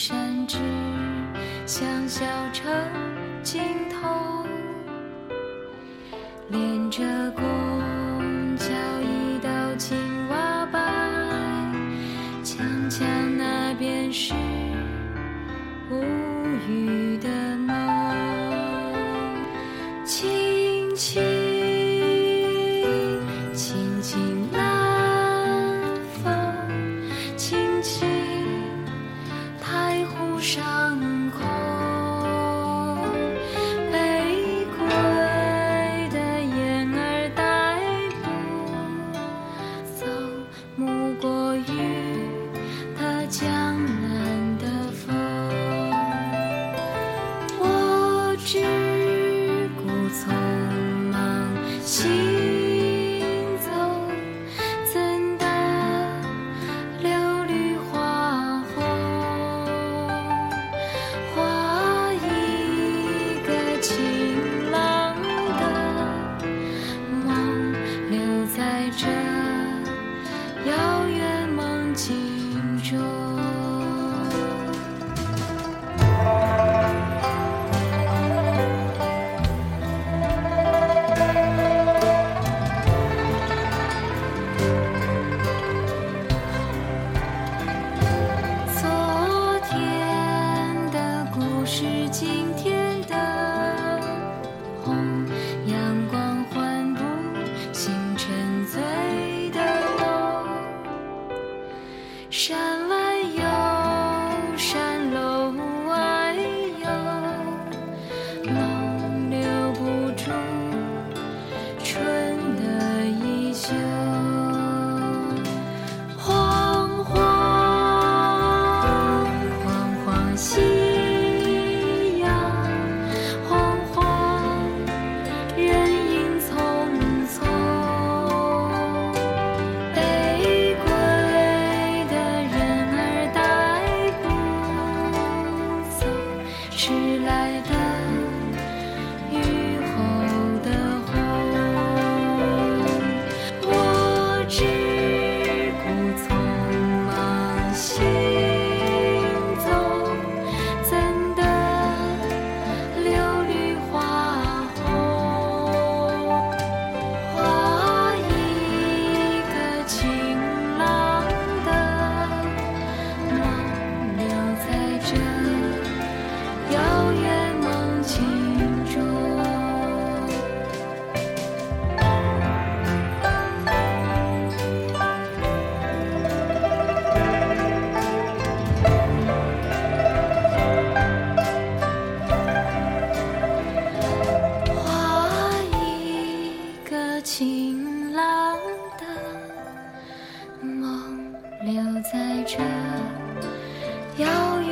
山之像小城尽头，连着拱桥，一道青瓦白墙，墙那边是无。心中。山迟来的雨后的花。我的梦留在这遥远